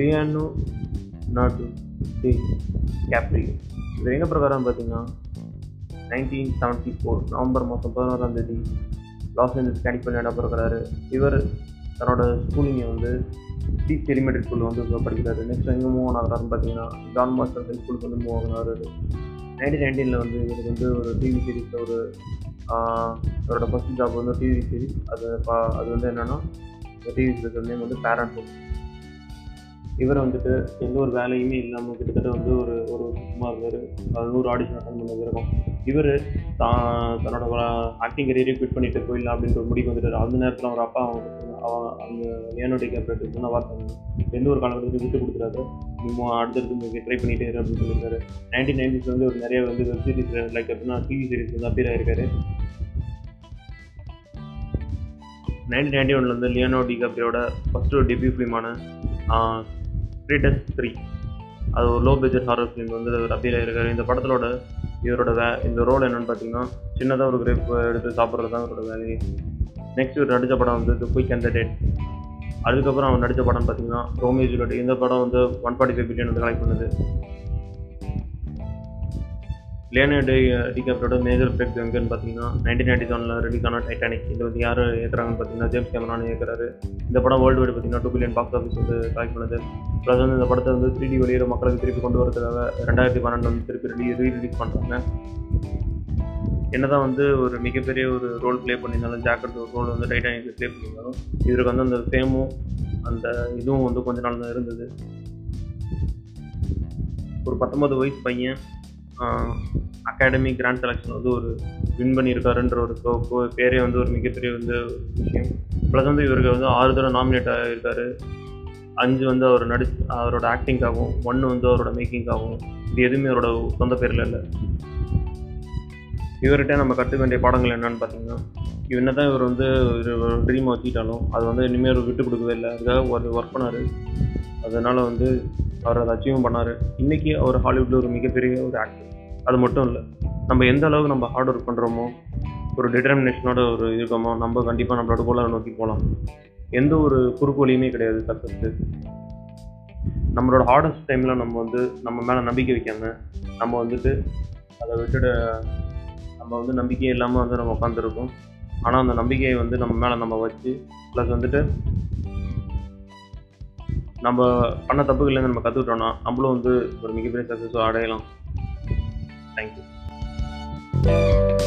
லியானோ நாட்டு D Caprio இது எங்கே பிரகாரம் பார்த்தீங்கன்னா நைன்டீன் செவன்ட்டி ஃபோர் நவம்பர் மாதம் பதினோராம் தேதி லாஸ் ஏஞ்சல்ஸ் கலிஃபோர்னியாவில் பிறக்கிறாரு இவர் தன்னோட ஸ்கூலிங்கை வந்து டீச் எலிமெண்ட்ரி ஸ்கூலில் வந்து படிக்கிறாரு. நெக்ஸ்ட் எங்கே மூவ் ஆகிறாருன்னு பார்த்தீங்கன்னா ஜான் மாஸ்டர் ஹை ஸ்கூலுக்கு வந்து மூவ் ஆகிறாரு. நைன்டீன் நைன்டீனில் வந்து இவருக்கு வந்து ஒரு டிவி சீரீஸில் ஒரு அவரோட ஃபஸ்ட் ஜாப் வந்து டிவி சீரீஸ் அது பா- அது வந்து என்னென்னா டிவி சீரீஸ் நேம் வந்து பேரண்ட் இவர் வந்துட்டு எந்த ஒரு வேலையுமே இல்லாமல் கிட்டத்தட்ட வந்து ஒரு ஒரு சும்மா இருந்தார் நூறு ஆடிஷன் அட்டன் பண்ணிருக்கோம் இவர் தான் தன்னோட ஆக்டிங் கரியரே குவிட் பண்ணிட்டு போயிடலாம் அப்படின்ற ஒரு முடிவு வந்துட்டார். அந்த நேரத்தில் அவர் அப்பா அவங்க அந்த லியானோ டிகாப்ரியோ சொன்ன வார்த்தை எந்த ஒரு காலகட்டத்தில் விட்டு கொடுத்துறாரு இன்னும் அடுத்தடுத்து ட்ரை பண்ணிட்டே இரு அப்படின்னு சொல்லியிருக்காரு. நைன்டீன் நைன்டிஸ் வந்து ஒரு நிறைய வந்து வெப் சீரிஸ் லைக் அப்படின்னா டிவி சீரிஸ் வந்து அப்பியர் ஆயிருக்காரு. நைன்டீன் நைன்டி ஒன்ல வந்து லியோனோ டிகாப்ரியோட ஃபர்ஸ்ட் ஒரு டெபியூ ஃபிலிமான ரீடஸ் த்ரீ அது ஒரு லோ பட்ஜெட் ஹாரர் ஃபிலிம் வந்து அவர் இருக்கார் இந்த படத்தோட இவரோட வே இந்த ரோல் என்னன்னு பார்த்தீங்கன்னா சின்னதாக ஒரு கிரேப் எடுத்து சாப்பிட்றது தான் இவரோட வேலையே. நெக்ஸ்ட் இவர் நடித்த படம் வந்து the quick and the dead அதுக்கப்புறம் அவர் நடித்த படம் பார்த்தீங்கன்னா ரோமியோ ஜூலியட் இந்த படம் வந்து ஒன் ஃபார்ட்டி ஃபைவ் பில்லியன் வந்து கலெக்ட் பண்ணுது. லியோனோ டி டிகாப்ரியோட மேஜர் பிரேக் எங்கன்னு பார்த்தீங்கன்னா நைன்டீன் நைன்டி செவனில் ரெடிக்கான டைட்டானிக் இது வந்து யார் ஏற்றுறாங்கன்னு பார்த்தீங்கன்னா ஜேம்ஸ் கேமரான் ஏற்கிறாரு இந்த படம் வேர்ல்டு வைடு பார்த்தீங்கன்னா டூ பில்லியன் பாக்ஸ் ஆஃபீஸ் வந்து கலெக்ட் பண்ணுது. ப்ளஸ் வந்து இந்த படத்தை வந்து த்ரீ டி வெளியிட மக்களுக்கு திருப்பி கொண்டு வரதுக்காக ரெண்டாயிரத்தி பன்னெண்டு வந்து திருப்பி ரீ ரீ ரிலீஸ் பண்ணுறாங்க என்னதான் வந்து ஒரு மிகப்பெரிய ஒரு ரோல் ப்ளே பண்ணியிருந்தாலும் ஜாக்கெட் ரோல் வந்து டைட்டானிக் ப்ளே பண்ணியிருந்தாலும் இவருக்கு வந்து அந்த ஃபேமும் அந்த இதுவும் வந்து கொஞ்ச நாள் தான் இருந்தது. ஒரு பத்தொன்பது வயசு பையன் அகாடமி கிராண்ட் செலெக்ஷன் வந்து ஒரு வின் பண்ணியிருக்காருன்ற ஒரு பேரே வந்து ஒரு மிகப்பெரிய வந்து விஷயம். ப்ளஸ் வந்து இவருக்கு வந்து ஆறு தடவை நாமினேட் ஆகியிருக்காரு அஞ்சு வந்து அவர் நடி அவரோட ஆக்டிங்காகவும் ஒன்று வந்து அவரோட மேக்கிங்காகவும் இது எதுவுமே அவரோட சொந்த பேரில் இல்லை. இவர்கிட்ட நம்ம கற்றுக்க வேண்டிய பாடங்கள் என்னன்னு பார்த்தீங்கன்னா என்ன தான் இவர் வந்து ஒரு ட்ரீமை வச்சுக்கிட்டாலும் அது வந்து இனிமேல் அவர் விட்டு கொடுக்கவே இல்லை. அதுக்காக ஒரு ஒர்க் பண்ணார். அதனால் வந்து அவர் அதை அச்சீவும் பண்ணார். இன்றைக்கி அவர் ஹாலிவுட்டில் ஒரு மிகப்பெரிய ஒரு ஆக்டர் அது மட்டும் இல்லை நம்ம எந்த அளவுக்கு நம்ம ஹார்ட் ஒர்க் பண்ணுறோமோ ஒரு டிட்டர்மினேஷனோட ஒரு இருக்கோமோ நம்ம கண்டிப்பாக நம்மளோட கோலை நோக்கி போகலாம் எந்த ஒரு குறுக்கு வழியுமே கிடையாது சக்ஸஸ்க்கு நம்மளோட ஹார்டஸ்ட் டைமில் நம்ம வந்து நம்ம மேலே நம்பிக்கை வைக்காம நம்ம வந்துட்டு அதை விட்டுட நம்ம வந்து நம்பிக்கையே இல்லாமல் வந்து நம்ம உட்காந்துருக்கோம் ஆனால் அந்த நம்பிக்கையை வந்து நம்ம மேலே நம்ம வச்சு ப்ளஸ் வந்துட்டு நம்ம பண்ண தப்புகள்லேருந்து நம்ம கற்றுக்கிட்டோம்னா நம்மளும் வந்து ஒரு மிகப்பெரிய சக்ஸஸ் அடையலாம். Thank you.